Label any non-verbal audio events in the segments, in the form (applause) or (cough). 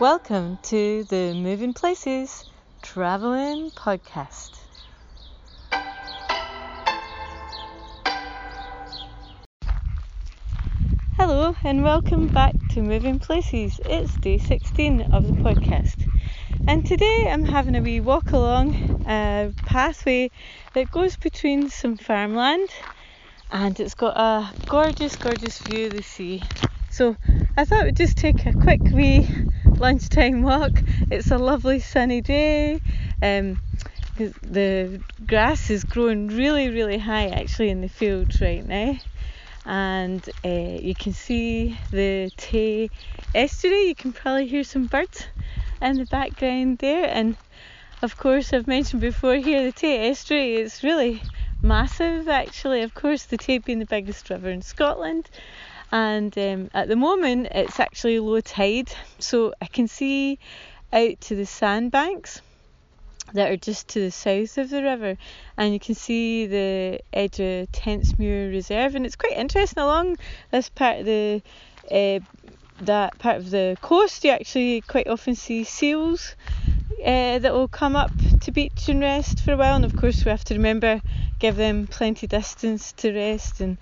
Welcome to the Moving Places Traveling Podcast. Hello and welcome back to Moving Places. It's day 16 of the podcast, and today I'm having a wee walk along a pathway that goes between some farmland and it's got a gorgeous, gorgeous view of the sea. So I thought we'd just take a quick wee lunchtime walk. It's a lovely sunny day. Um, the grass is growing really, really high actually in the field right now. And uh, you can see the Tay estuary. You can probably hear some birds in the background there. And of course, I've mentioned before here the Tay estuary is really massive actually. Of course, the Tay being the biggest river in Scotland and um, at the moment it's actually low tide so I can see out to the sandbanks that are just to the south of the river. And you can see the edge of Tentsmuir Reserve and it's quite interesting along this part of the uh, that part of the coast you actually quite often see seals uh, that will come up to beach and rest for a while. And of course we have to remember give them plenty distance to rest and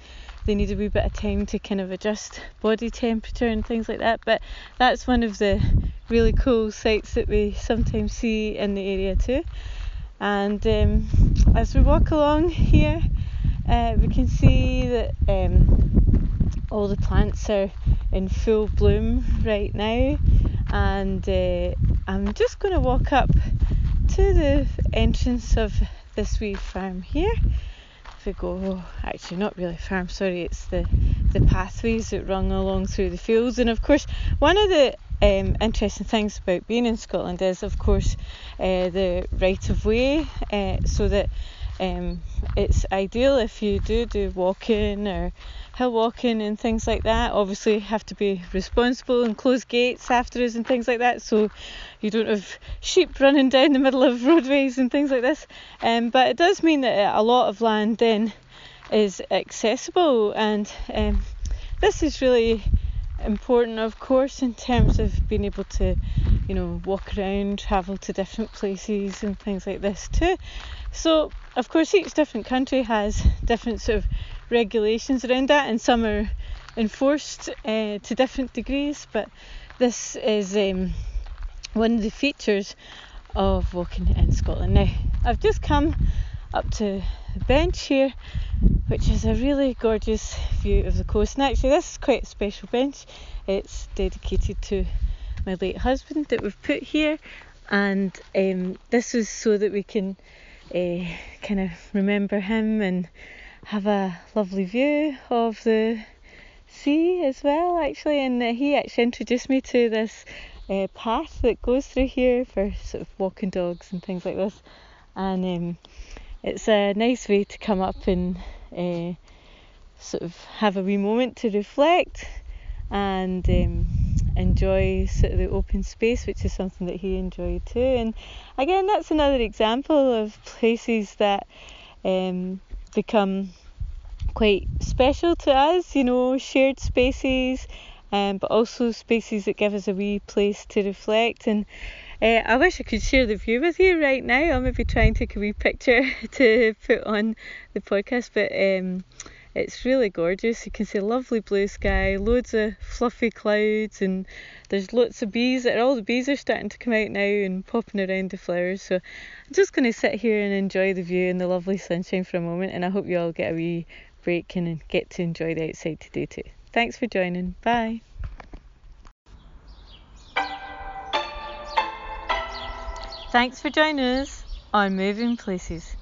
they need a wee bit of time to kind of adjust body temperature and things like that. But that's one of the really cool sights that we sometimes see in the area too. And um, as we walk along here, uh, we can see that um, all the plants are in full bloom right now. And uh, I'm just going to walk up to the entrance of this wee farm here we go, actually not really farm, sorry, it's the, the pathways that run along through the fields. And of course, one of the um, interesting things about being in Scotland is, of course, uh, the right of way, uh, so that um, it's ideal if you do do walking or hill walking and things like that. Obviously, have to be responsible and close gates after us and things like that, so you don't have sheep running down the middle of roadways and things like this. Um, but it does mean that a lot of land then is accessible, and um, this is really important, of course, in terms of being able to, you know, walk around, travel to different places and things like this too. So, of course, each different country has different sort of regulations around that, and some are enforced uh, to different degrees. But this is um, one of the features of walking in Scotland. Now, I've just come up to the bench here, which is a really gorgeous view of the coast. And actually, this is quite a special bench. It's dedicated to my late husband that we've put here, and um, this is so that we can uh, kind of remember him and have a lovely view of the sea as well actually. And uh, he actually introduced me to this uh, path that goes through here for sort of walking dogs and things like this. And um, it's a nice way to come up and uh, sort of have a wee moment to reflect and um, enjoy sort of the open space, which is something that he enjoyed too. And again, that's another example of places that um, become quite special to us, you know, shared spaces, um, but also spaces that give us a wee place to reflect. And uh, I wish I could share the view with you right now. I'll maybe try and take a wee picture (laughs) to put on the podcast, but um, it's really gorgeous. You can see lovely blue sky, loads of fluffy clouds, and there's lots of bees. All the bees are starting to come out now and popping around the flowers. So I'm just going to sit here and enjoy the view and the lovely sunshine for a moment. And I hope you all get a wee break and get to enjoy the outside today too. Thanks for joining. Bye. Thanks for joining us on Moving Places.